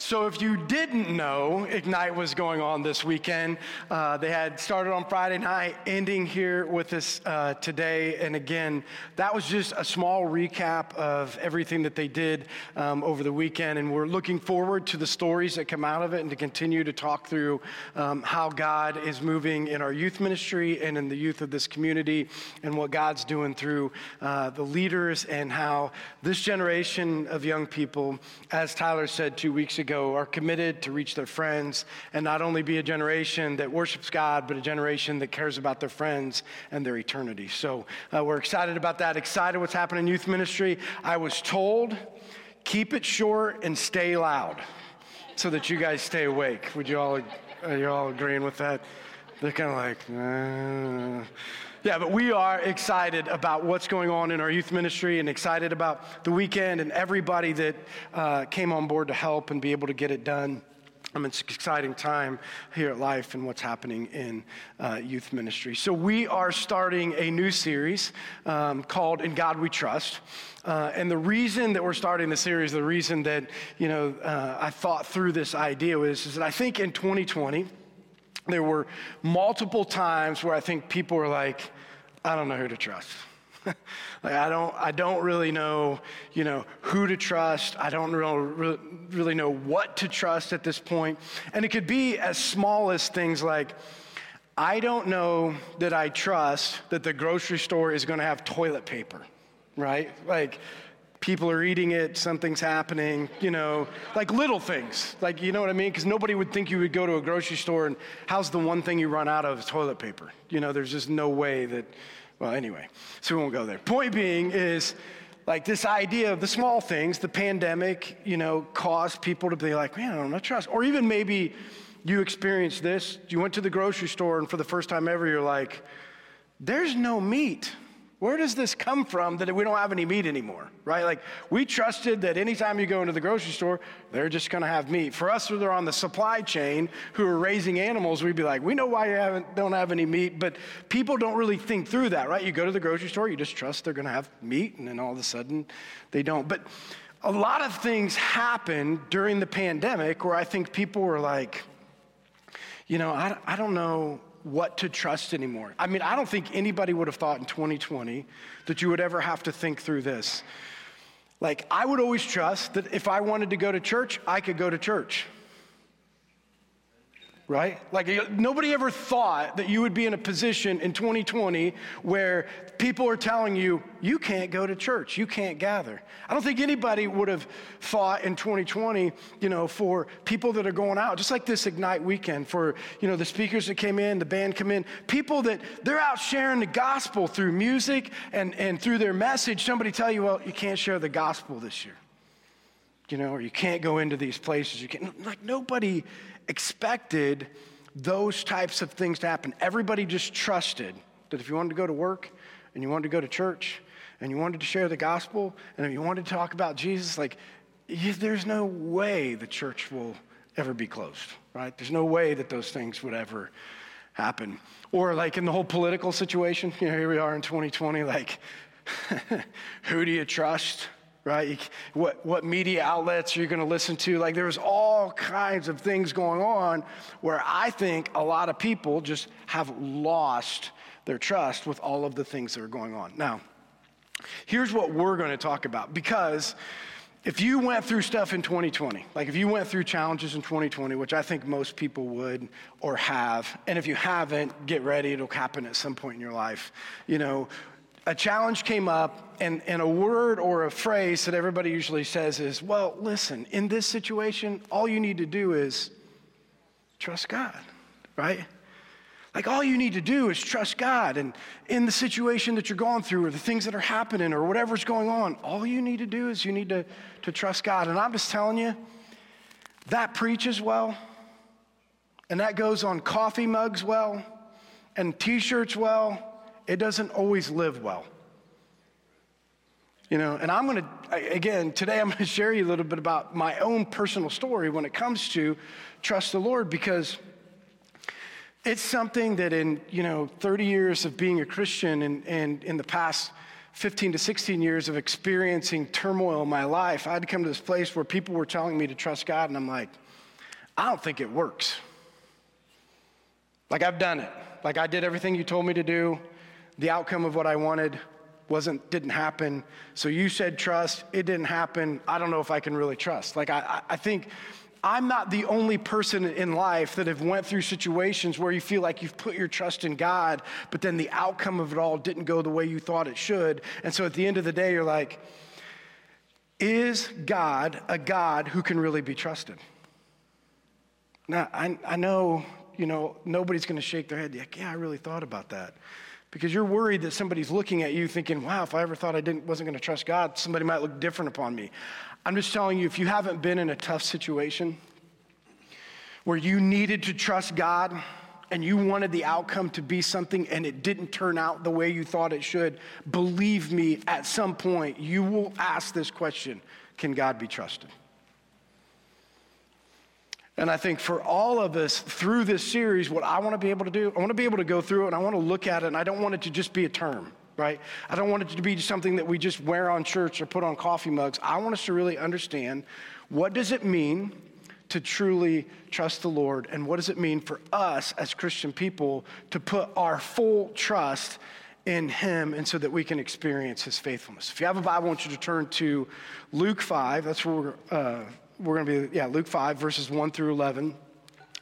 So, if you didn't know, Ignite was going on this weekend. Uh, they had started on Friday night, ending here with us uh, today. And again, that was just a small recap of everything that they did um, over the weekend. And we're looking forward to the stories that come out of it and to continue to talk through um, how God is moving in our youth ministry and in the youth of this community and what God's doing through uh, the leaders and how this generation of young people, as Tyler said two weeks ago, are committed to reach their friends and not only be a generation that worships God, but a generation that cares about their friends and their eternity. So uh, we're excited about that, excited what's happening in youth ministry. I was told, keep it short and stay loud so that you guys stay awake. Would you all, are you all agreeing with that? They're kind of like, uh. Yeah, but we are excited about what's going on in our youth ministry and excited about the weekend and everybody that uh, came on board to help and be able to get it done. Um, it's an exciting time here at Life and what's happening in uh, youth ministry. So, we are starting a new series um, called In God We Trust. Uh, and the reason that we're starting the series, the reason that, you know, uh, I thought through this idea was is that I think in 2020, there were multiple times where I think people were like, I don't know who to trust. like I don't, I don't really know, you know, who to trust. I don't really, really know what to trust at this point. And it could be as small as things like, I don't know that I trust that the grocery store is going to have toilet paper, right? Like, people are eating it, something's happening, you know, like little things. Like, you know what I mean? Because nobody would think you would go to a grocery store and how's the one thing you run out of toilet paper? You know, there's just no way that, well, anyway, so we won't go there. Point being is, like this idea of the small things, the pandemic, you know, caused people to be like, man, I don't trust. Or even maybe you experienced this. You went to the grocery store and for the first time ever, you're like, there's no meat. Where does this come from that we don't have any meat anymore, right? Like, we trusted that anytime you go into the grocery store, they're just gonna have meat. For us who are on the supply chain who are raising animals, we'd be like, we know why you don't have any meat, but people don't really think through that, right? You go to the grocery store, you just trust they're gonna have meat, and then all of a sudden they don't. But a lot of things happened during the pandemic where I think people were like, you know, I, I don't know what to trust anymore. I mean, I don't think anybody would have thought in 2020 that you would ever have to think through this. Like, I would always trust that if I wanted to go to church, I could go to church right? Like nobody ever thought that you would be in a position in 2020 where people are telling you, you can't go to church, you can't gather. I don't think anybody would have thought in 2020, you know, for people that are going out, just like this Ignite weekend, for, you know, the speakers that came in, the band come in, people that they're out sharing the gospel through music and, and through their message. Somebody tell you, well, you can't share the gospel this year. You know, or you can't go into these places. You can't, like nobody expected those types of things to happen. Everybody just trusted that if you wanted to go to work and you wanted to go to church and you wanted to share the gospel and if you wanted to talk about Jesus, like, there's no way the church will ever be closed, right? There's no way that those things would ever happen. Or, like, in the whole political situation, you know, here we are in 2020, like, who do you trust? Right? What, what media outlets are you going to listen to? Like, there's all kinds of things going on where I think a lot of people just have lost their trust with all of the things that are going on. Now, here's what we're going to talk about because if you went through stuff in 2020, like if you went through challenges in 2020, which I think most people would or have, and if you haven't, get ready, it'll happen at some point in your life. You know, a challenge came up, and, and a word or a phrase that everybody usually says is, Well, listen, in this situation, all you need to do is trust God, right? Like, all you need to do is trust God. And in the situation that you're going through, or the things that are happening, or whatever's going on, all you need to do is you need to, to trust God. And I'm just telling you, that preaches well, and that goes on coffee mugs well, and t shirts well, it doesn't always live well. You know, and I'm going to, again, today I'm going to share you a little bit about my own personal story when it comes to trust the Lord because it's something that in, you know, 30 years of being a Christian and, and in the past 15 to 16 years of experiencing turmoil in my life, I had to come to this place where people were telling me to trust God, and I'm like, I don't think it works. Like, I've done it. Like, I did everything you told me to do. The outcome of what I wanted wasn't, didn't happen. So you said trust, it didn't happen. I don't know if I can really trust. Like, I, I think I'm not the only person in life that have went through situations where you feel like you've put your trust in God, but then the outcome of it all didn't go the way you thought it should. And so at the end of the day, you're like, is God a God who can really be trusted? Now, I, I know, you know, nobody's going to shake their head like, yeah, I really thought about that. Because you're worried that somebody's looking at you thinking, wow, if I ever thought I didn't, wasn't going to trust God, somebody might look different upon me. I'm just telling you, if you haven't been in a tough situation where you needed to trust God and you wanted the outcome to be something and it didn't turn out the way you thought it should, believe me, at some point you will ask this question Can God be trusted? And I think for all of us through this series, what I want to be able to do, I want to be able to go through it and I want to look at it, and I don't want it to just be a term right? I don't want it to be something that we just wear on shirts or put on coffee mugs. I want us to really understand what does it mean to truly trust the Lord and what does it mean for us as Christian people to put our full trust in him and so that we can experience his faithfulness. If you have a Bible, I want you to turn to Luke 5. That's where we're, uh, we're going to be, yeah, Luke 5, verses 1 through 11.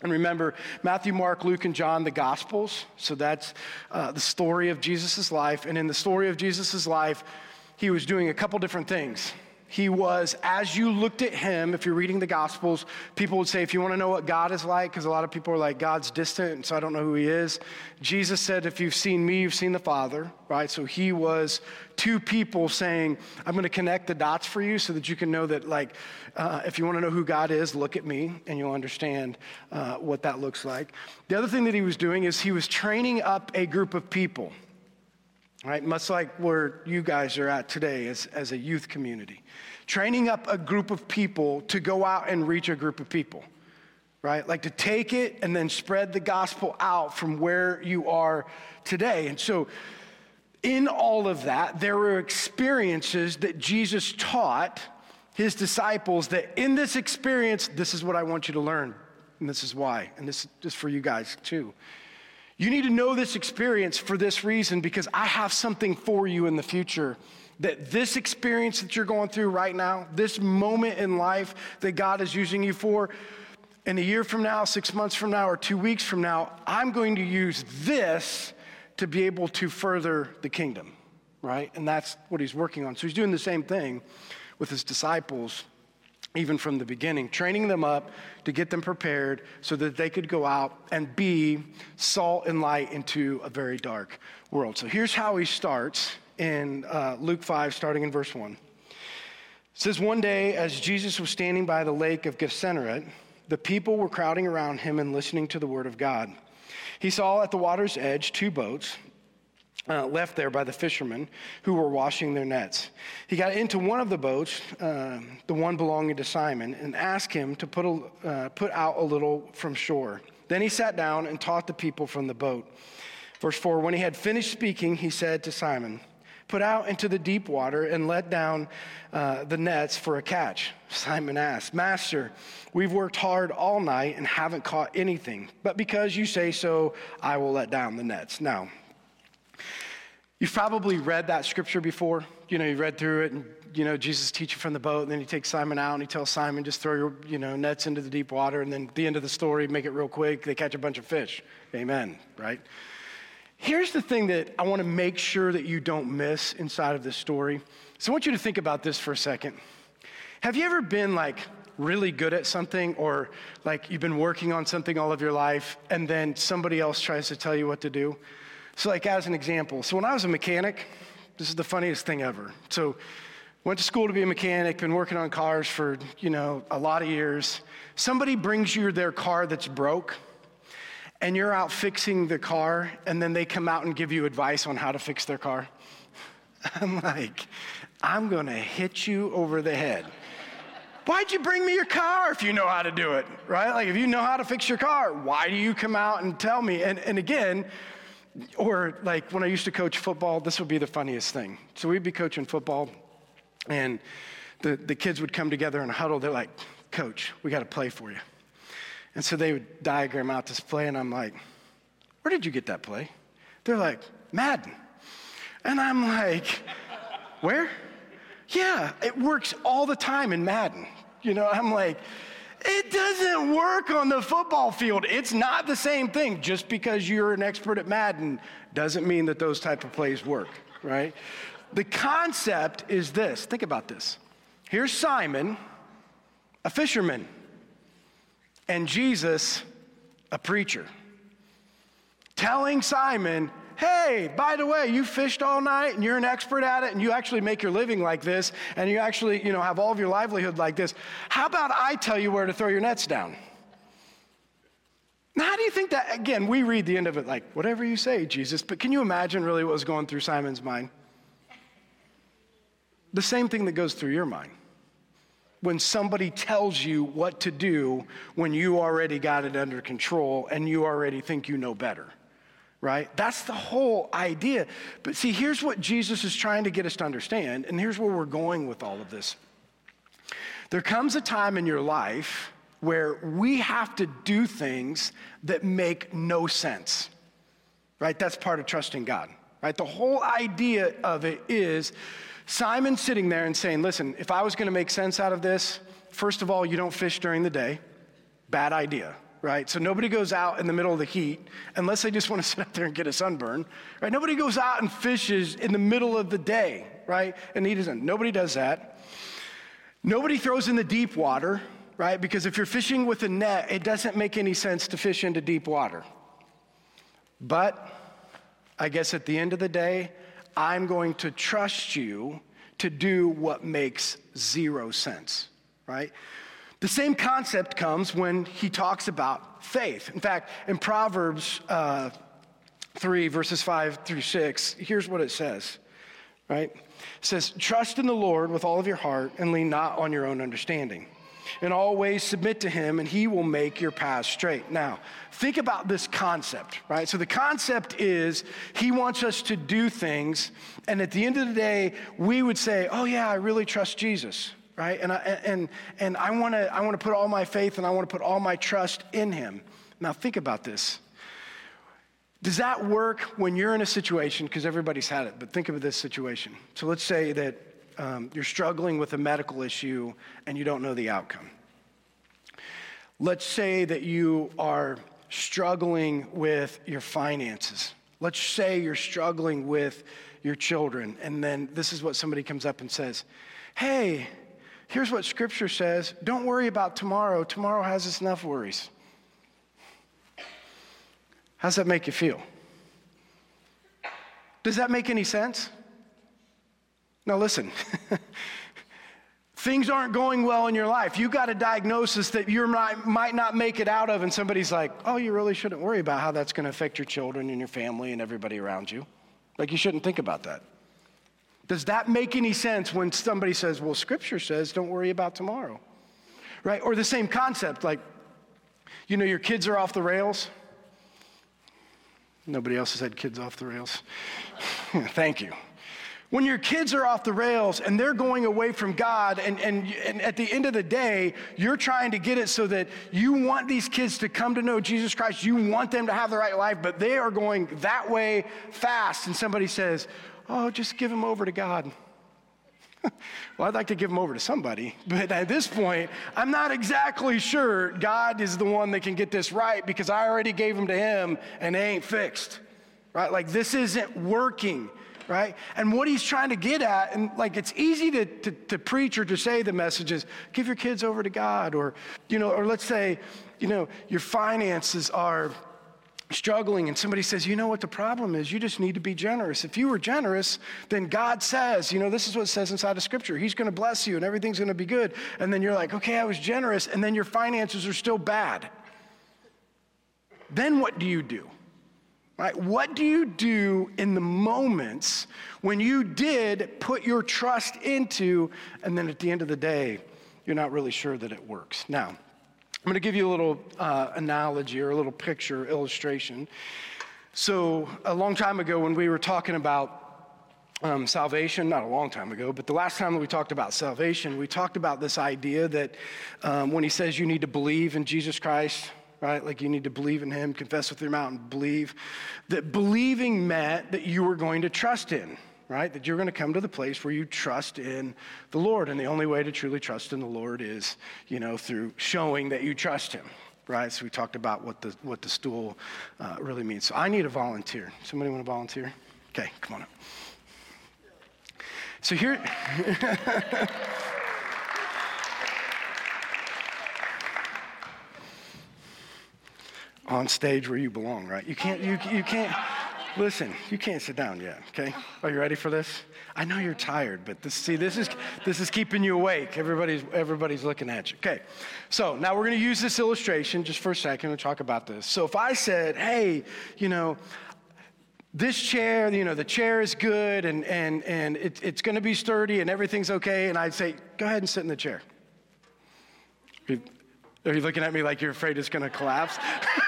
And remember, Matthew, Mark, Luke, and John, the Gospels. So that's uh, the story of Jesus' life. And in the story of Jesus' life, he was doing a couple different things. He was, as you looked at him, if you're reading the Gospels, people would say, if you want to know what God is like, because a lot of people are like, God's distant, so I don't know who he is. Jesus said, if you've seen me, you've seen the Father, right? So he was two people saying, I'm going to connect the dots for you so that you can know that, like, uh, if you want to know who God is, look at me, and you'll understand uh, what that looks like. The other thing that he was doing is he was training up a group of people right? Much like where you guys are at today as, as a youth community. Training up a group of people to go out and reach a group of people, right? Like to take it and then spread the gospel out from where you are today. And so, in all of that, there were experiences that Jesus taught his disciples that in this experience, this is what I want you to learn. And this is why. And this is for you guys too. You need to know this experience for this reason because I have something for you in the future. That this experience that you're going through right now, this moment in life that God is using you for, in a year from now, six months from now, or two weeks from now, I'm going to use this to be able to further the kingdom, right? And that's what he's working on. So he's doing the same thing with his disciples even from the beginning, training them up to get them prepared so that they could go out and be salt and light into a very dark world. So here's how he starts in uh, Luke 5, starting in verse 1. It says, One day, as Jesus was standing by the lake of Gennesaret, the people were crowding around him and listening to the word of God. He saw at the water's edge two boats uh, left there by the fishermen who were washing their nets. He got into one of the boats, uh, the one belonging to Simon, and asked him to put, a, uh, put out a little from shore. Then he sat down and taught the people from the boat. Verse 4 When he had finished speaking, he said to Simon, Put out into the deep water and let down uh, the nets for a catch. Simon asked, Master, we've worked hard all night and haven't caught anything, but because you say so, I will let down the nets. Now, You've probably read that scripture before. You know, you read through it, and you know Jesus teaching from the boat, and then he takes Simon out, and he tells Simon just throw your you know nets into the deep water, and then the end of the story, make it real quick. They catch a bunch of fish. Amen. Right. Here's the thing that I want to make sure that you don't miss inside of this story. So I want you to think about this for a second. Have you ever been like really good at something, or like you've been working on something all of your life, and then somebody else tries to tell you what to do? So, like, as an example, so when I was a mechanic, this is the funniest thing ever. So, went to school to be a mechanic, been working on cars for, you know, a lot of years. Somebody brings you their car that's broke, and you're out fixing the car, and then they come out and give you advice on how to fix their car. I'm like, I'm gonna hit you over the head. Why'd you bring me your car if you know how to do it, right? Like, if you know how to fix your car, why do you come out and tell me? And, and again, or like when I used to coach football, this would be the funniest thing. So we'd be coaching football, and the, the kids would come together in a huddle. They're like, Coach, we got to play for you. And so they would diagram out this play, and I'm like, Where did you get that play? They're like, Madden. And I'm like, Where? Yeah, it works all the time in Madden. You know, I'm like, it doesn't work on the football field. It's not the same thing. Just because you're an expert at Madden doesn't mean that those type of plays work, right? The concept is this. Think about this. Here's Simon, a fisherman, and Jesus, a preacher, telling Simon, hey, by the way, you fished all night and you're an expert at it and you actually make your living like this and you actually, you know, have all of your livelihood like this. How about I tell you where to throw your nets down? Now, how do you think that, again, we read the end of it like, whatever you say, Jesus, but can you imagine really what was going through Simon's mind? The same thing that goes through your mind when somebody tells you what to do when you already got it under control and you already think you know better right? That's the whole idea. But see, here's what Jesus is trying to get us to understand, and here's where we're going with all of this. There comes a time in your life where we have to do things that make no sense, right? That's part of trusting God, right? The whole idea of it is Simon sitting there and saying, listen, if I was going to make sense out of this, first of all, you don't fish during the day. Bad idea, right? So nobody goes out in the middle of the heat unless they just want to sit out there and get a sunburn, right? Nobody goes out and fishes in the middle of the day, right? And he doesn't. Nobody does that. Nobody throws in the deep water, right? Because if you're fishing with a net, it doesn't make any sense to fish into deep water. But I guess at the end of the day, I'm going to trust you to do what makes zero sense, right? The same concept comes when he talks about faith. In fact, in Proverbs uh, 3, verses 5 through 6, here's what it says, right? It says, Trust in the Lord with all of your heart and lean not on your own understanding. In all ways, submit to him, and he will make your path straight. Now, think about this concept, right? So, the concept is he wants us to do things, and at the end of the day, we would say, Oh, yeah, I really trust Jesus right? And I, and, and I want to I wanna put all my faith and I want to put all my trust in Him. Now, think about this. Does that work when you're in a situation, because everybody's had it, but think of this situation. So let's say that um, you're struggling with a medical issue and you don't know the outcome. Let's say that you are struggling with your finances. Let's say you're struggling with your children, and then this is what somebody comes up and says Hey, Here's what Scripture says don't worry about tomorrow. Tomorrow has enough worries. How's that make you feel? Does that make any sense? Now, listen. Things aren't going well in your life. You got a diagnosis that you might not make it out of, and somebody's like, oh, you really shouldn't worry about how that's going to affect your children and your family and everybody around you. Like, you shouldn't think about that. Does that make any sense when somebody says, well, scripture says, don't worry about tomorrow? Right? Or the same concept, like, you know, your kids are off the rails. Nobody else has had kids off the rails. Thank you. When your kids are off the rails and they're going away from God, and, and, and at the end of the day, you're trying to get it so that you want these kids to come to know Jesus Christ, you want them to have the right life, but they are going that way fast, and somebody says, oh, just give him over to God. well, I'd like to give him over to somebody, but at this point, I'm not exactly sure God is the one that can get this right because I already gave him to him and they ain't fixed, right? Like this isn't working, right? And what he's trying to get at, and like it's easy to, to, to preach or to say the messages, give your kids over to God, or, you know, or let's say, you know, your finances are struggling and somebody says, you know what the problem is? You just need to be generous. If you were generous, then God says, you know, this is what it says inside of scripture. He's going to bless you and everything's going to be good. And then you're like, okay, I was generous. And then your finances are still bad. Then what do you do? Right? What do you do in the moments when you did put your trust into, and then at the end of the day, you're not really sure that it works? Now, I'm going to give you a little uh, analogy or a little picture illustration. So, a long time ago, when we were talking about um, salvation, not a long time ago, but the last time that we talked about salvation, we talked about this idea that um, when he says you need to believe in Jesus Christ, right? Like you need to believe in him, confess with your mouth, and believe. That believing meant that you were going to trust in, right? That you're going to come to the place where you trust in the Lord. And the only way to truly trust in the Lord is, you know, through showing that you trust him, right? So we talked about what the, what the stool uh, really means. So I need a volunteer. Somebody want to volunteer? Okay, come on up. So here. on stage where you belong, right? You can't, you, you can't, listen, you can't sit down yet, okay? Oh. Are you ready for this? I know you're tired, but this, see, this is, this is keeping you awake. Everybody's, everybody's looking at you. Okay, so now we're going to use this illustration just for a second and talk about this. So if I said, hey, you know, this chair, you know, the chair is good and, and, and it, it's going to be sturdy and everything's okay, and I'd say, go ahead and sit in the chair. Are you looking at me like you're afraid it's going to collapse?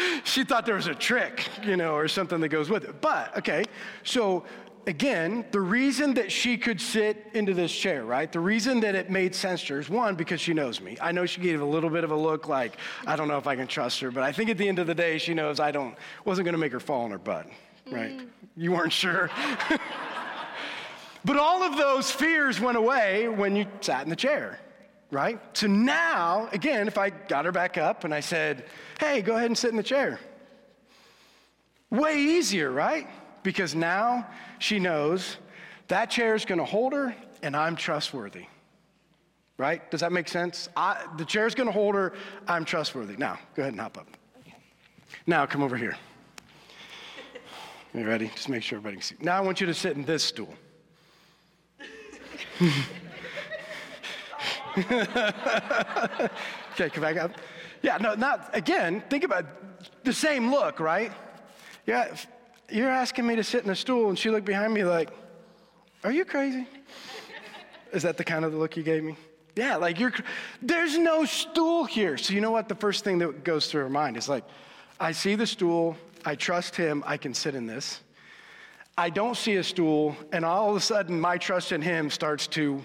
she thought there was a trick, you know, or something that goes with it. But, okay, so again, the reason that she could sit into this chair, right? The reason that it made sense to her is one, because she knows me. I know she gave a little bit of a look like, I don't know if I can trust her, but I think at the end of the day, she knows I don't, wasn't gonna make her fall on her butt, right? Mm. You weren't sure. but all of those fears went away when you sat in the chair, right? So now, again, if I got her back up and I said, hey, go ahead and sit in the chair. Way easier, right? Because now she knows that chair is going to hold her and I'm trustworthy. Right? Does that make sense? I, the chair is going to hold her. I'm trustworthy. Now, go ahead and hop up. Now, come over here. You ready? Just make sure everybody can see. Now, I want you to sit in this stool. okay, come back up. Yeah, no, not again. Think about the same look, right? Yeah, you're asking me to sit in a stool, and she looked behind me like, Are you crazy? Is that the kind of the look you gave me? Yeah, like you're, there's no stool here. So, you know what? The first thing that goes through her mind is like, I see the stool, I trust him, I can sit in this. I don't see a stool, and all of a sudden, my trust in him starts to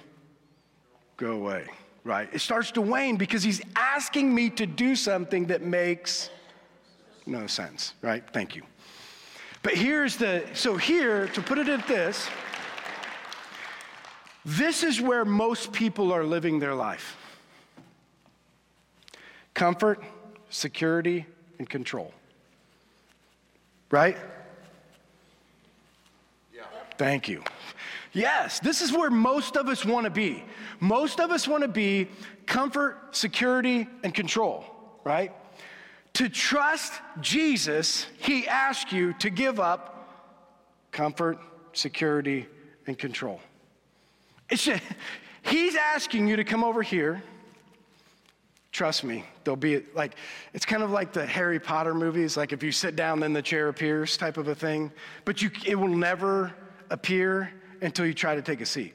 go away, right? It starts to wane because he's asking me to do something that makes no sense, right? Thank you. But here's the, so here, to put it at this, this is where most people are living their life comfort, security, and control. Right? Yeah. Thank you. Yes, this is where most of us want to be. Most of us want to be comfort, security, and control, right? To trust Jesus, he asks you to give up comfort, security, and control. It's just, he's asking you to come over here. Trust me, there'll be like, it's kind of like the Harry Potter movies, like if you sit down, then the chair appears type of a thing. But you, it will never appear until you try to take a seat.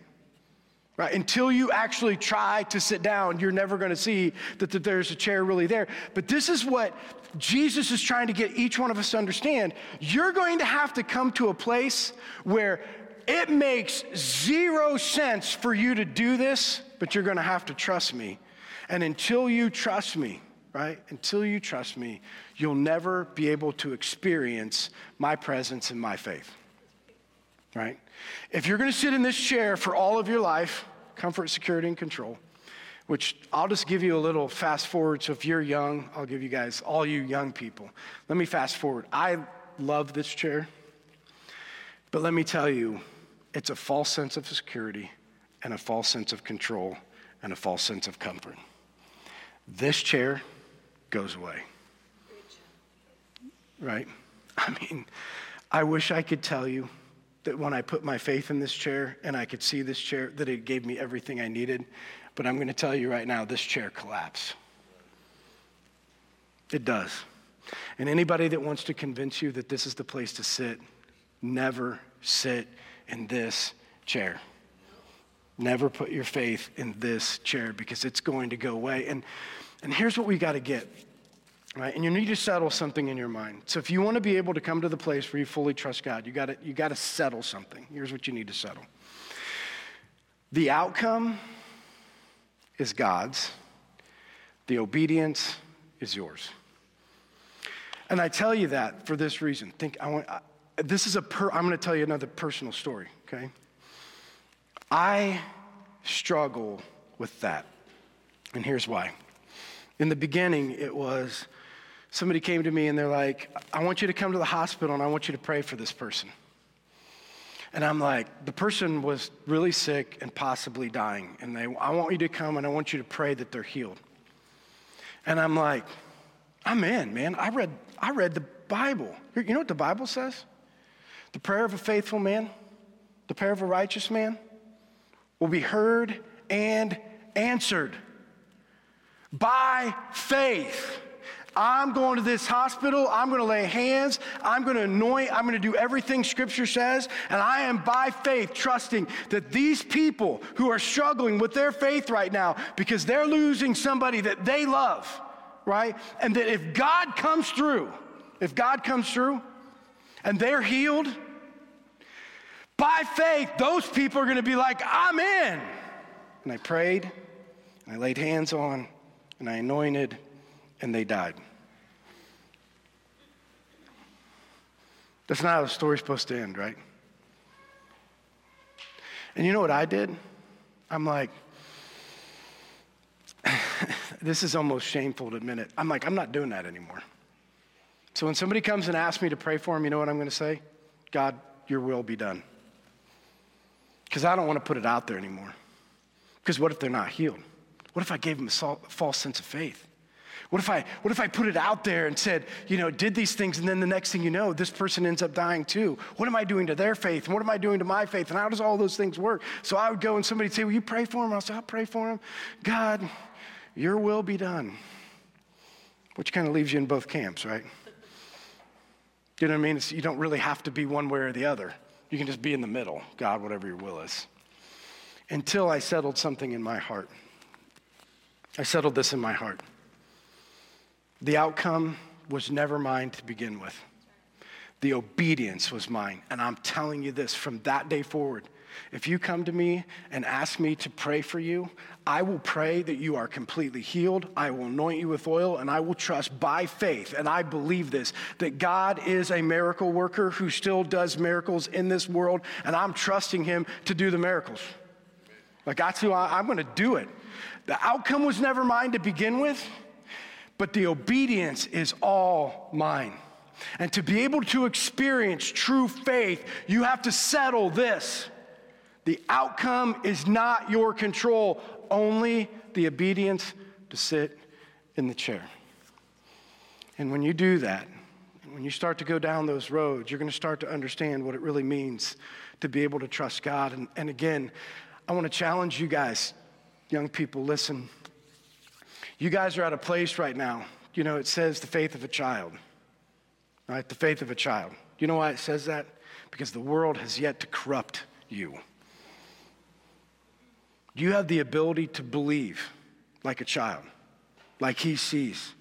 Right? Until you actually try to sit down, you're never going to see that, that there's a chair really there. But this is what Jesus is trying to get each one of us to understand. You're going to have to come to a place where it makes zero sense for you to do this, but you're going to have to trust me. And until you trust me, right? Until you trust me, you'll never be able to experience my presence and my faith, right? If you're going to sit in this chair for all of your life, comfort, security, and control, which I'll just give you a little fast forward. So if you're young, I'll give you guys, all you young people, let me fast forward. I love this chair, but let me tell you, it's a false sense of security and a false sense of control and a false sense of comfort. This chair goes away. Right? I mean, I wish I could tell you that when I put my faith in this chair and I could see this chair, that it gave me everything I needed. But I'm going to tell you right now, this chair collapsed. It does. And anybody that wants to convince you that this is the place to sit, never sit in this chair. Never put your faith in this chair because it's going to go away. And, and here's what we got to get Right? And you need to settle something in your mind. So if you want to be able to come to the place where you fully trust God, you got to you got to settle something. Here's what you need to settle. The outcome is God's. The obedience is yours. And I tell you that for this reason. Think I want I, this is a per, I'm going to tell you another personal story, okay? I struggle with that. And here's why. In the beginning, it was somebody came to me and they're like, I want you to come to the hospital and I want you to pray for this person. And I'm like, the person was really sick and possibly dying. And they, I want you to come and I want you to pray that they're healed. And I'm like, I'm in, man. I read, I read the Bible. You know what the Bible says? The prayer of a faithful man, the prayer of a righteous man will be heard and answered by faith. I'm going to this hospital. I'm going to lay hands. I'm going to anoint. I'm going to do everything Scripture says. And I am by faith trusting that these people who are struggling with their faith right now because they're losing somebody that they love, right? And that if God comes through, if God comes through and they're healed, by faith, those people are going to be like, I'm in. And I prayed, and I laid hands on, and I anointed, and they died. That's not how the story's supposed to end, right? And you know what I did? I'm like, this is almost shameful to admit it. I'm like, I'm not doing that anymore. So when somebody comes and asks me to pray for them, you know what I'm going to say? God, your will be done. Because I don't want to put it out there anymore. Because what if they're not healed? What if I gave them a false sense of faith? What if I what if I put it out there and said, you know, did these things and then the next thing you know, this person ends up dying too? What am I doing to their faith? And what am I doing to my faith? And how does all those things work? So I would go and somebody'd say, Will you pray for him? I'll say, I'll pray for him. God, your will be done. Which kind of leaves you in both camps, right? You know what I mean? It's, you don't really have to be one way or the other. You can just be in the middle. God, whatever your will is. Until I settled something in my heart. I settled this in my heart. The outcome was never mine to begin with. The obedience was mine. And I'm telling you this from that day forward. If you come to me and ask me to pray for you, I will pray that you are completely healed. I will anoint you with oil, and I will trust by faith, and I believe this, that God is a miracle worker who still does miracles in this world, and I'm trusting Him to do the miracles. Like, that's who I, I'm gonna do it. The outcome was never mine to begin with but the obedience is all mine. And to be able to experience true faith, you have to settle this. The outcome is not your control, only the obedience to sit in the chair. And when you do that, when you start to go down those roads, you're going to start to understand what it really means to be able to trust God. And, and again, I want to challenge you guys, young people, listen. You guys are at a place right now, you know, it says the faith of a child, right? The faith of a child. You know why it says that? Because the world has yet to corrupt you. You have the ability to believe like a child, like he sees.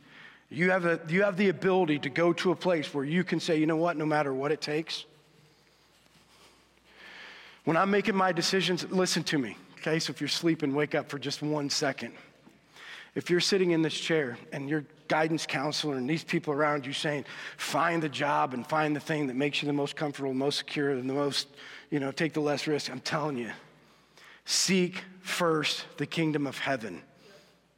You have, a, you have the ability to go to a place where you can say, you know what, no matter what it takes. When I'm making my decisions, listen to me, okay? So if you're sleeping, wake up for just one second. If you're sitting in this chair and your guidance counselor and these people around you saying, find the job and find the thing that makes you the most comfortable, most secure, and the most, you know, take the less risk, I'm telling you, seek first the kingdom of heaven.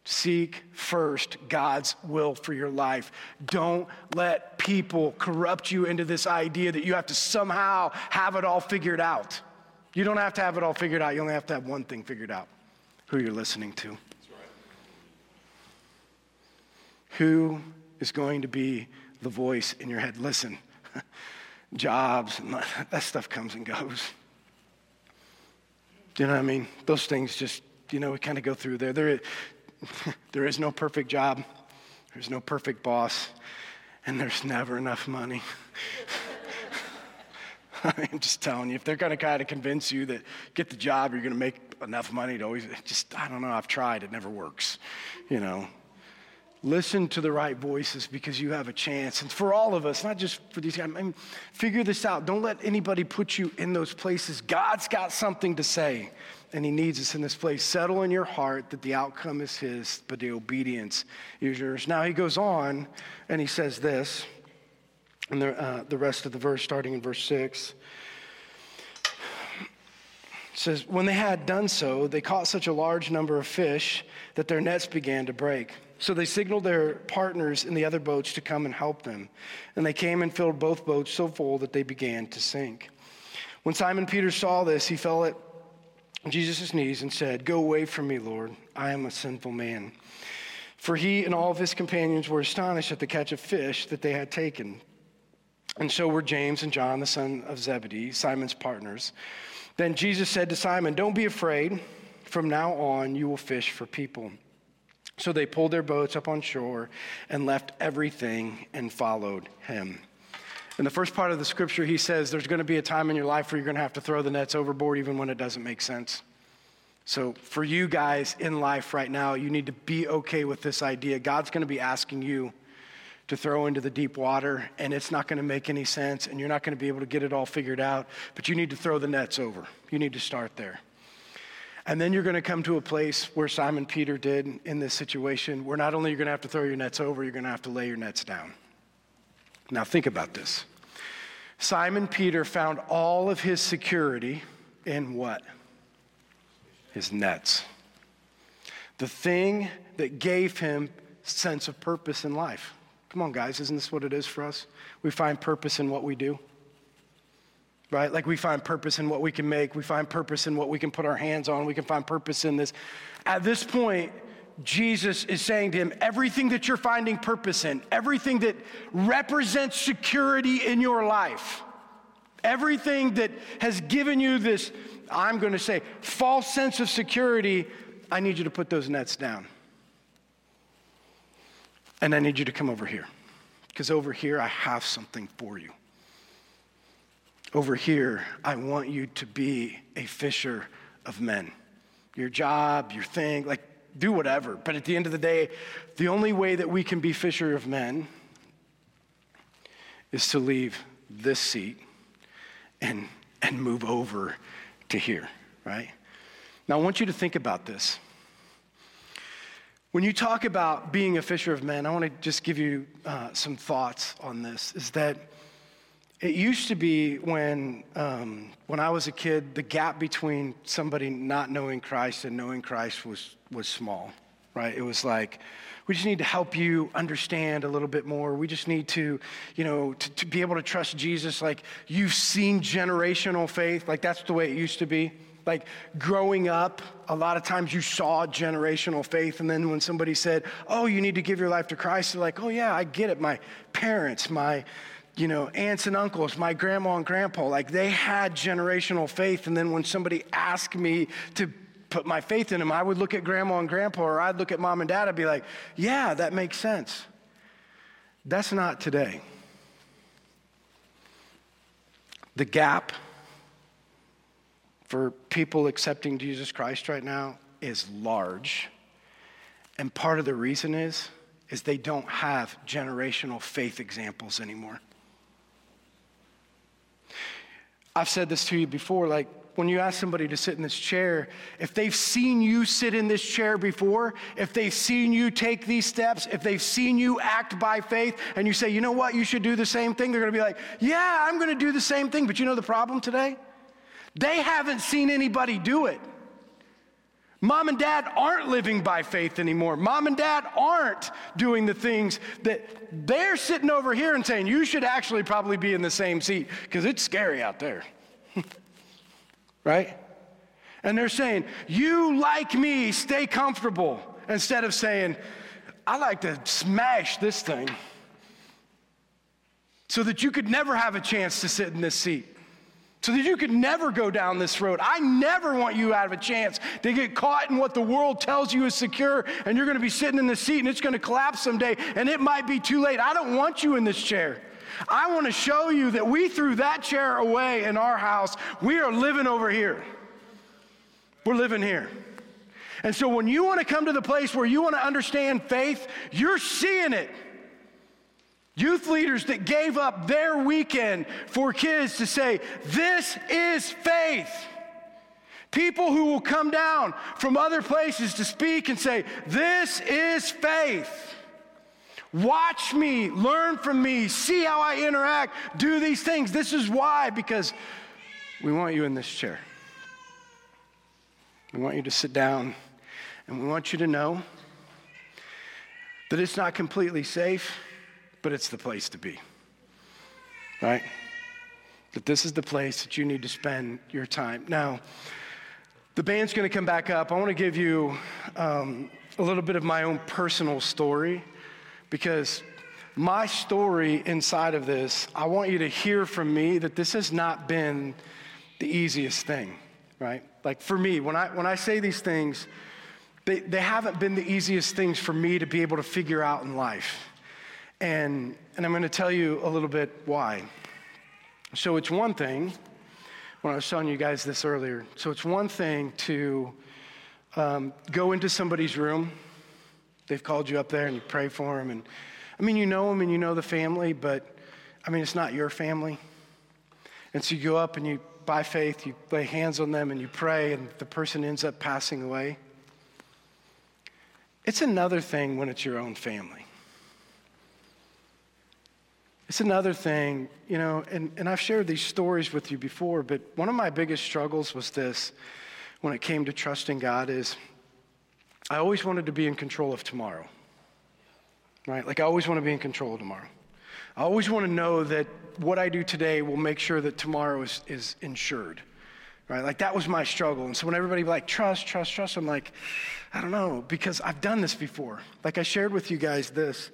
Seek first God's will for your life. Don't let people corrupt you into this idea that you have to somehow have it all figured out. You don't have to have it all figured out. You only have to have one thing figured out who you're listening to. Who is going to be the voice in your head? Listen, jobs that stuff comes and goes. Do you know what I mean? Those things just, you know, we kind of go through there. There there is no perfect job, there's no perfect boss, and there's never enough money. I'm just telling you, if they're going to kind of convince you that get the job, you're going to make enough money to always, just, I don't know, I've tried, it never works, you know. Listen to the right voices because you have a chance. And for all of us, not just for these guys, I mean, figure this out. Don't let anybody put you in those places. God's got something to say, and He needs us in this place. Settle in your heart that the outcome is His, but the obedience is yours. Now, He goes on and He says this, and the, uh, the rest of the verse, starting in verse 6 says, When they had done so, they caught such a large number of fish that their nets began to break. So they signaled their partners in the other boats to come and help them. And they came and filled both boats so full that they began to sink. When Simon Peter saw this, he fell at Jesus' knees and said, Go away from me, Lord. I am a sinful man. For he and all of his companions were astonished at the catch of fish that they had taken. And so were James and John, the son of Zebedee, Simon's partners. Then Jesus said to Simon, Don't be afraid. From now on, you will fish for people. So they pulled their boats up on shore and left everything and followed him. In the first part of the scripture, he says there's going to be a time in your life where you're going to have to throw the nets overboard even when it doesn't make sense. So, for you guys in life right now, you need to be okay with this idea. God's going to be asking you to throw into the deep water, and it's not going to make any sense, and you're not going to be able to get it all figured out, but you need to throw the nets over. You need to start there. And then you're going to come to a place where Simon Peter did in this situation, where not only you're going to have to throw your nets over, you're going to have to lay your nets down. Now, think about this. Simon Peter found all of his security in what? His nets. The thing that gave him sense of purpose in life. Come on, guys, isn't this what it is for us? We find purpose in what we do right? Like we find purpose in what we can make, we find purpose in what we can put our hands on, we can find purpose in this. At this point, Jesus is saying to him, everything that you're finding purpose in, everything that represents security in your life, everything that has given you this, I'm going to say, false sense of security, I need you to put those nets down. And I need you to come over here. Because over here, I have something for you. Over here, I want you to be a fisher of men. Your job, your thing, like do whatever. But at the end of the day, the only way that we can be fisher of men is to leave this seat and, and move over to here, right? Now, I want you to think about this. When you talk about being a fisher of men, I want to just give you uh, some thoughts on this. Is that it used to be when, um, when I was a kid, the gap between somebody not knowing Christ and knowing Christ was, was small, right? It was like, we just need to help you understand a little bit more. We just need to, you know, to, to be able to trust Jesus. Like, you've seen generational faith. Like, that's the way it used to be. Like, growing up, a lot of times you saw generational faith. And then when somebody said, oh, you need to give your life to Christ, they're like, oh, yeah, I get it. My parents, my, you know, aunts and uncles, my grandma and grandpa, like they had generational faith. And then when somebody asked me to put my faith in them, I would look at grandma and grandpa or I'd look at mom and dad, I'd be like, yeah, that makes sense. That's not today. The gap for people accepting Jesus Christ right now is large. And part of the reason is is they don't have generational faith examples anymore. I've said this to you before like, when you ask somebody to sit in this chair, if they've seen you sit in this chair before, if they've seen you take these steps, if they've seen you act by faith, and you say, you know what, you should do the same thing, they're gonna be like, yeah, I'm gonna do the same thing. But you know the problem today? They haven't seen anybody do it. Mom and dad aren't living by faith anymore. Mom and dad aren't doing the things that they're sitting over here and saying, you should actually probably be in the same seat because it's scary out there. right? And they're saying, you like me, stay comfortable, instead of saying, I like to smash this thing so that you could never have a chance to sit in this seat so that you could never go down this road. I never want you out of a chance to get caught in what the world tells you is secure, and you're to be sitting in the seat and it's to collapse someday, and it might be too late. I don't want you in this chair. I want to show you that we threw that chair away in our house. We are living over here. We're living here. And so when you want to come to the place where you want to understand faith, you're seeing it. Youth leaders that gave up their weekend for kids to say, This is faith. People who will come down from other places to speak and say, This is faith. Watch me, learn from me, see how I interact, do these things. This is why, because we want you in this chair. We want you to sit down, and we want you to know that it's not completely safe, but it's the place to be. Right? That this is the place that you need to spend your time. Now, the band's going to come back up. I want to give you um, a little bit of my own personal story because my story inside of this, I want you to hear from me that this has not been the easiest thing, right? Like for me, when I, when I say these things, they, they haven't been the easiest things for me to be able to figure out in life. And, and I'm going to tell you a little bit why. So it's one thing, when I was showing you guys this earlier, so it's one thing to um, go into somebody's room They've called you up there and you pray for them. And I mean, you know them and you know the family, but I mean, it's not your family. And so you go up and you, by faith, you lay hands on them and you pray, and the person ends up passing away. It's another thing when it's your own family. It's another thing, you know, and, and I've shared these stories with you before, but one of my biggest struggles was this when it came to trusting God is I always wanted to be in control of tomorrow, right? Like, I always want to be in control of tomorrow. I always want to know that what I do today will make sure that tomorrow is, is insured, right? Like, that was my struggle. And so when everybody like, trust, trust, trust, I'm like, I don't know, because I've done this before. Like, I shared with you guys this.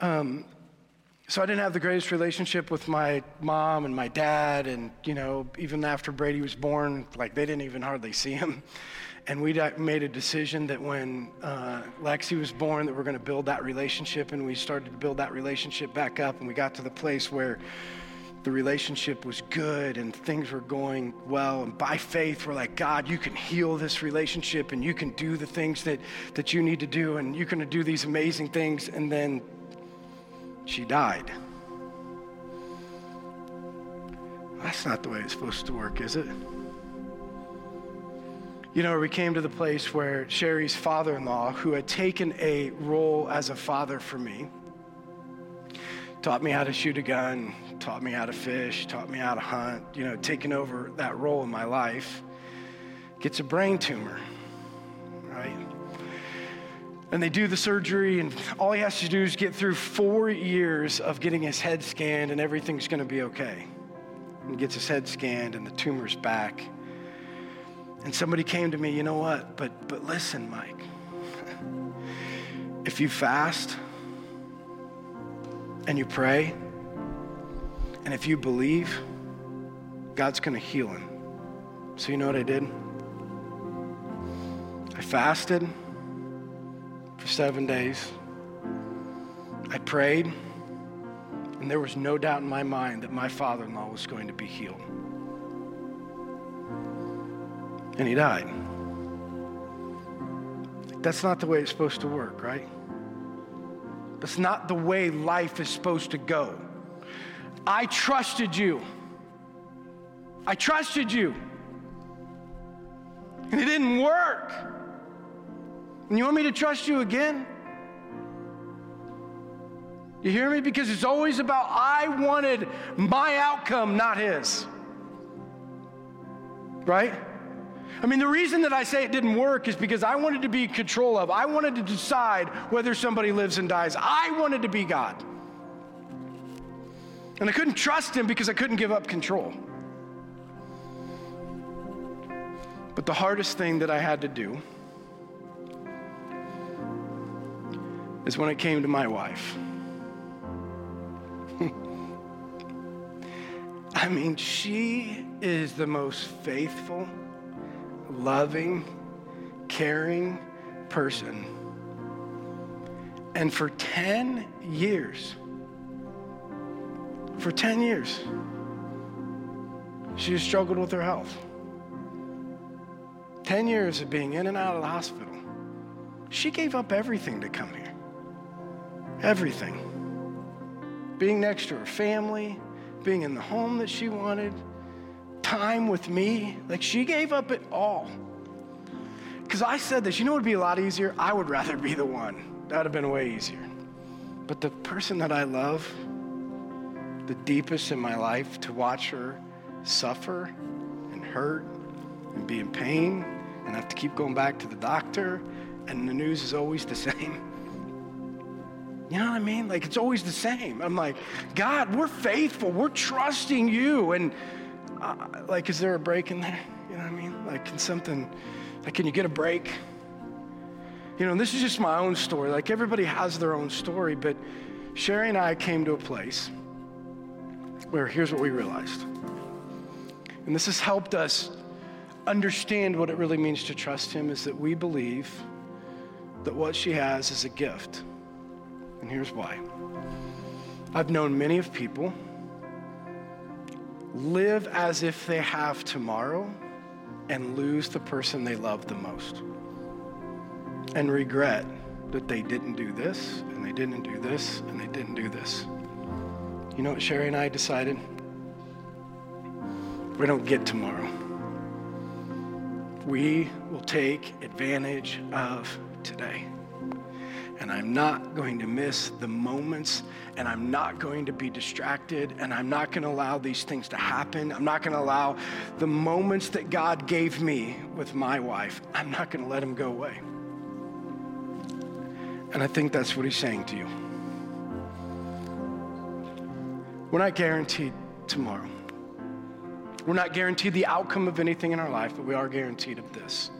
Um, so I didn't have the greatest relationship with my mom and my dad, and you know, even after Brady was born, like they didn't even hardly see him. And we made a decision that when uh, Lexi was born, that we're going to build that relationship, and we started to build that relationship back up, and we got to the place where the relationship was good and things were going well. And by faith, we're like, God, you can heal this relationship, and you can do the things that that you need to do, and you're going to do these amazing things. And then she died. That's not the way it's supposed to work, is it? You know, we came to the place where Sherry's father in law, who had taken a role as a father for me, taught me how to shoot a gun, taught me how to fish, taught me how to hunt, you know, taking over that role in my life, gets a brain tumor, right? And they do the surgery, and all he has to do is get through four years of getting his head scanned, and everything's gonna be okay. And he gets his head scanned, and the tumor's back. And somebody came to me, you know what? But but listen, Mike. if you fast and you pray, and if you believe, God's going to heal him. So you know what I did? I fasted 7 days. I prayed, and there was no doubt in my mind that my father-in-law was going to be healed and he died. That's not the way it's supposed to work, right? That's not the way life is supposed to go. I trusted you. I trusted you. And it didn't work. And you want me to trust you again? You hear me? Because it's always about I wanted my outcome, not his. Right? I mean, the reason that I say it didn't work is because I wanted to be in control of, I wanted to decide whether somebody lives and dies. I wanted to be God. And I couldn't trust him because I couldn't give up control. But the hardest thing that I had to do is when it came to my wife. I mean, she is the most faithful loving, caring person. And for 10 years, for 10 years, she struggled with her health. 10 years of being in and out of the hospital. She gave up everything to come here. Everything. Being next to her family, being in the home that she wanted, time with me. Like she gave up it all. Because I said this, you know what would be a lot easier? I would rather be the one. That would have been way easier. But the person that I love, the deepest in my life, to watch her suffer and hurt and be in pain and have to keep going back to the doctor, and the news is always the same. You know what I mean? Like it's always the same. I'm like, God, we're faithful. We're trusting you. And uh, like, is there a break in there? You know what I mean? Like, can something, like, can you get a break? You know, this is just my own story. Like, everybody has their own story, but Sherry and I came to a place where here's what we realized. And this has helped us understand what it really means to trust Him is that we believe that what she has is a gift. And here's why I've known many of people live as if they have tomorrow and lose the person they love the most and regret that they didn't do this and they didn't do this and they didn't do this. You know what Sherry and I decided? We don't get tomorrow. We will take advantage of today. And I'm not going to miss the moments, and I'm not going to be distracted, and I'm not going to allow these things to happen. I'm not going to allow the moments that God gave me with my wife, I'm not going to let them go away. And I think that's what he's saying to you. We're not guaranteed tomorrow. We're not guaranteed the outcome of anything in our life, but we are guaranteed of this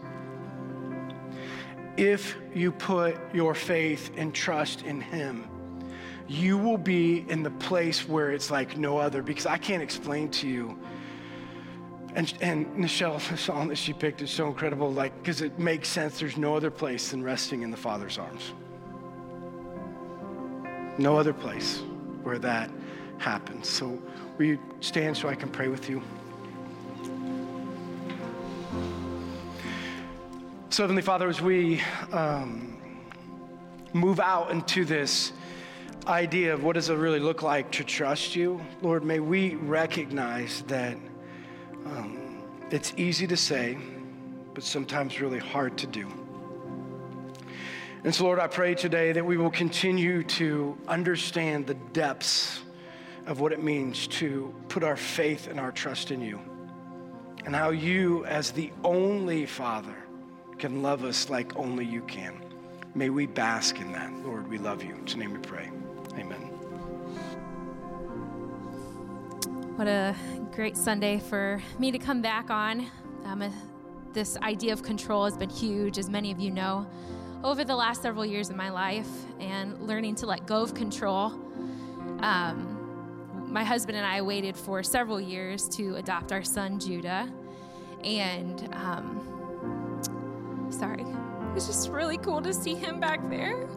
if you put your faith and trust in Him, you will be in the place where it's like no other because I can't explain to you. And, and Nichelle, the song that she picked is so incredible, like, because it makes sense. There's no other place than resting in the Father's arms. No other place where that happens. So, will you stand so I can pray with you? So, Heavenly Father, as we um, move out into this idea of what does it really look like to trust you, Lord, may we recognize that um, it's easy to say, but sometimes really hard to do. And so, Lord, I pray today that we will continue to understand the depths of what it means to put our faith and our trust in you, and how you, as the only Father, can love us like only you can. May we bask in that. Lord, we love you. In your name we pray. Amen. What a great Sunday for me to come back on. Um, a, this idea of control has been huge, as many of you know, over the last several years of my life, and learning to let go of control. Um, my husband and I waited for several years to adopt our son, Judah. And um, sorry. It's just really cool to see him back there.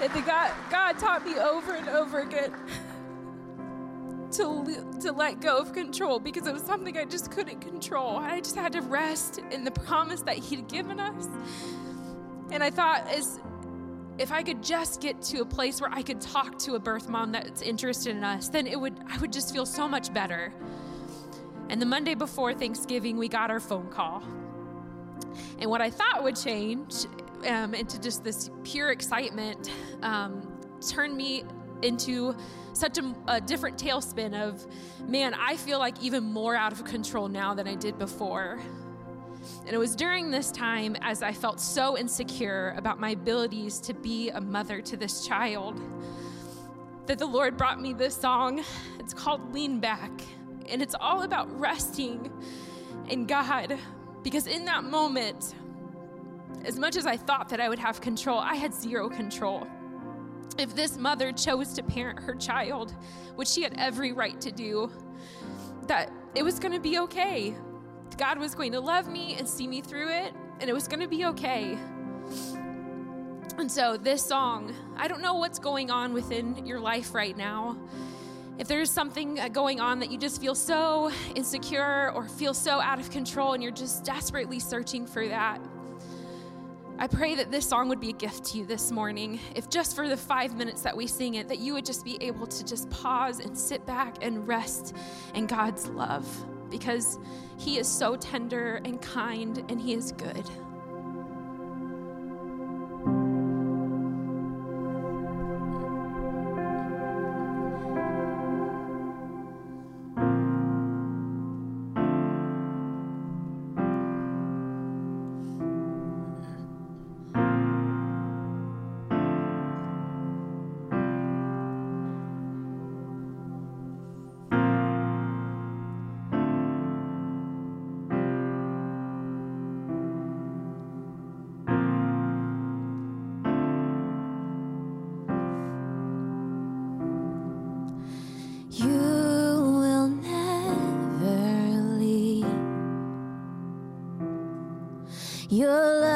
And the God, God taught me over and over again to, to let go of control because it was something I just couldn't control. I just had to rest in the promise that He'd given us. And I thought, as if I could just get to a place where I could talk to a birth mom that's interested in us, then it would I would just feel so much better. And the Monday before Thanksgiving, we got our phone call. And what I thought would change um, into just this pure excitement um, turned me into such a, a, different tailspin of, man, I feel like even more out of control now than I did before. And it was during this time, as I felt so insecure about my abilities to be a mother to this child, that the Lord brought me this song. It's called Lean Back, and it's all about resting in God. Because in that moment, as much as I thought that I would have control, I had zero control. If this mother chose to parent her child, which she had every right to do, that it was going to be okay God was going to love me and see me through it, and it was going to be okay. And so, this song, I don't know what's going on within your life right now. If there's something uh, going on that you just feel so insecure or feel so out of control and you're just desperately searching for that, I pray that this song would be a gift to you this morning. If just for the five minutes that we sing it, that you would just be able to just pause and sit back and rest in God's love because He is so tender and kind and He is good. Love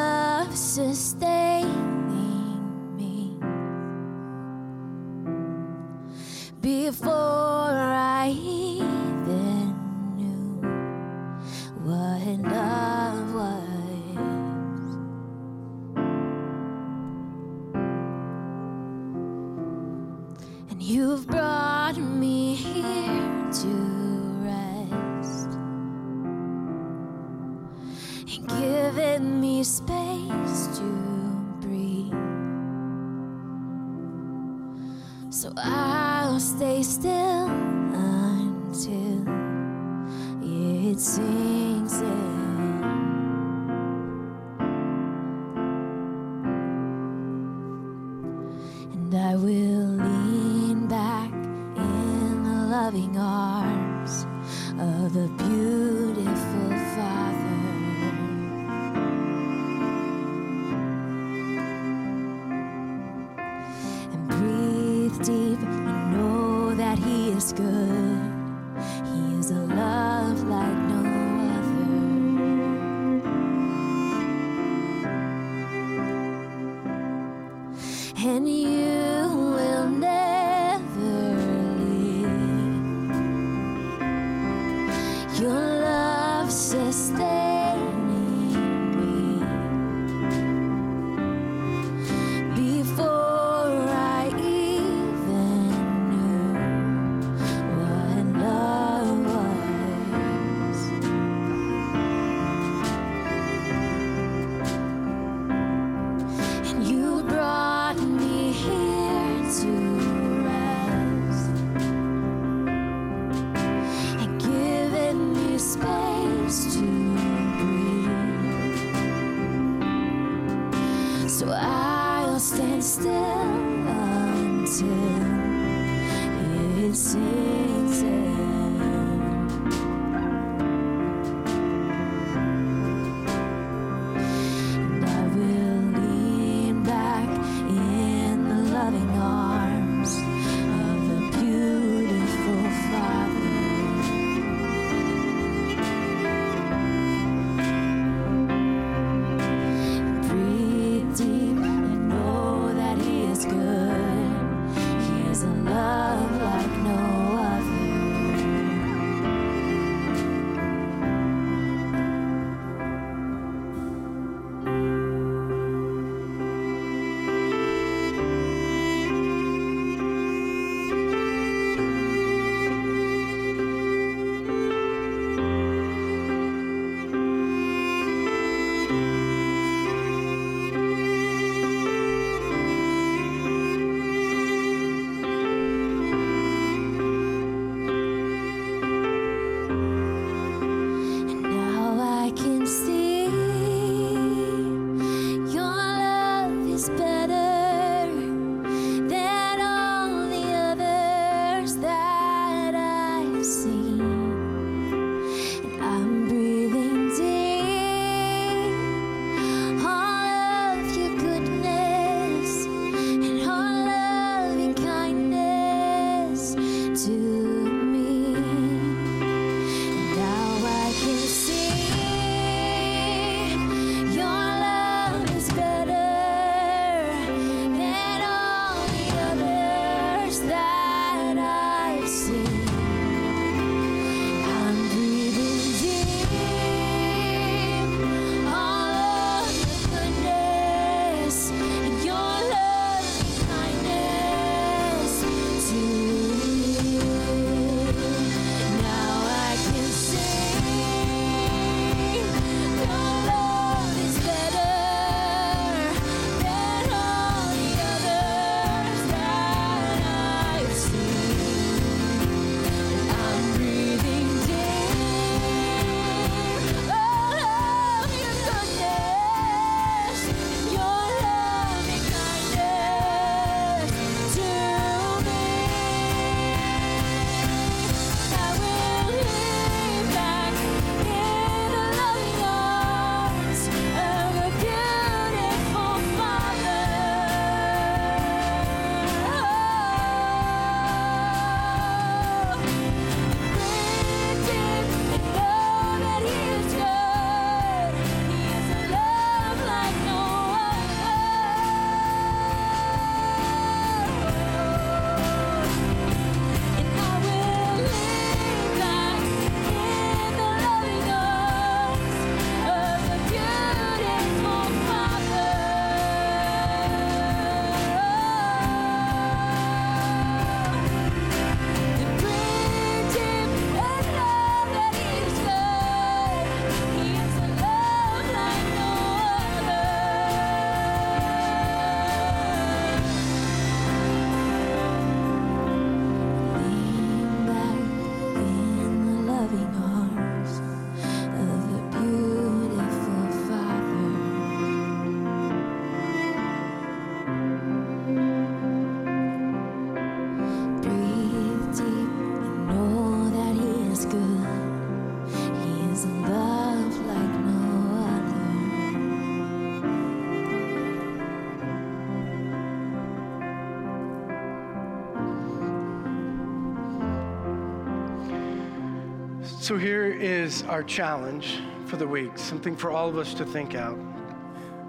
So here is our challenge for the week, something for all of us to think out.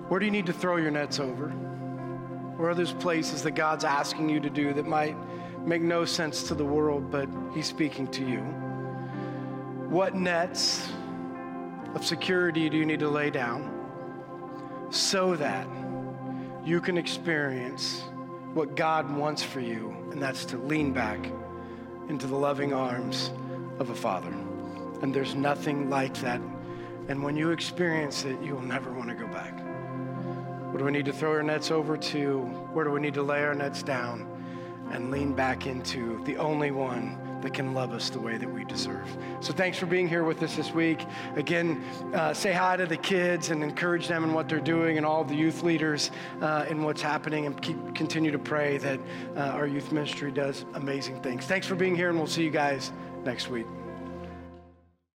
Where do you need to throw your nets over? Where are those places that God's asking you to do that might make no sense to the world, but He's speaking to you? What nets of security do you need to lay down so that you can experience what God wants for you, and that's to lean back into the loving arms of a father. And there's nothing like that. And when you experience it, you will never want to go back. What do we need to throw our nets over to? Where do we need to lay our nets down and lean back into the only one that can love us the way that we deserve? So thanks for being here with us this week. Again, uh, say hi to the kids and encourage them in what they're doing and all the youth leaders uh, in what's happening and keep continue to pray that uh, our youth ministry does amazing things. Thanks for being here and we'll see you guys next week.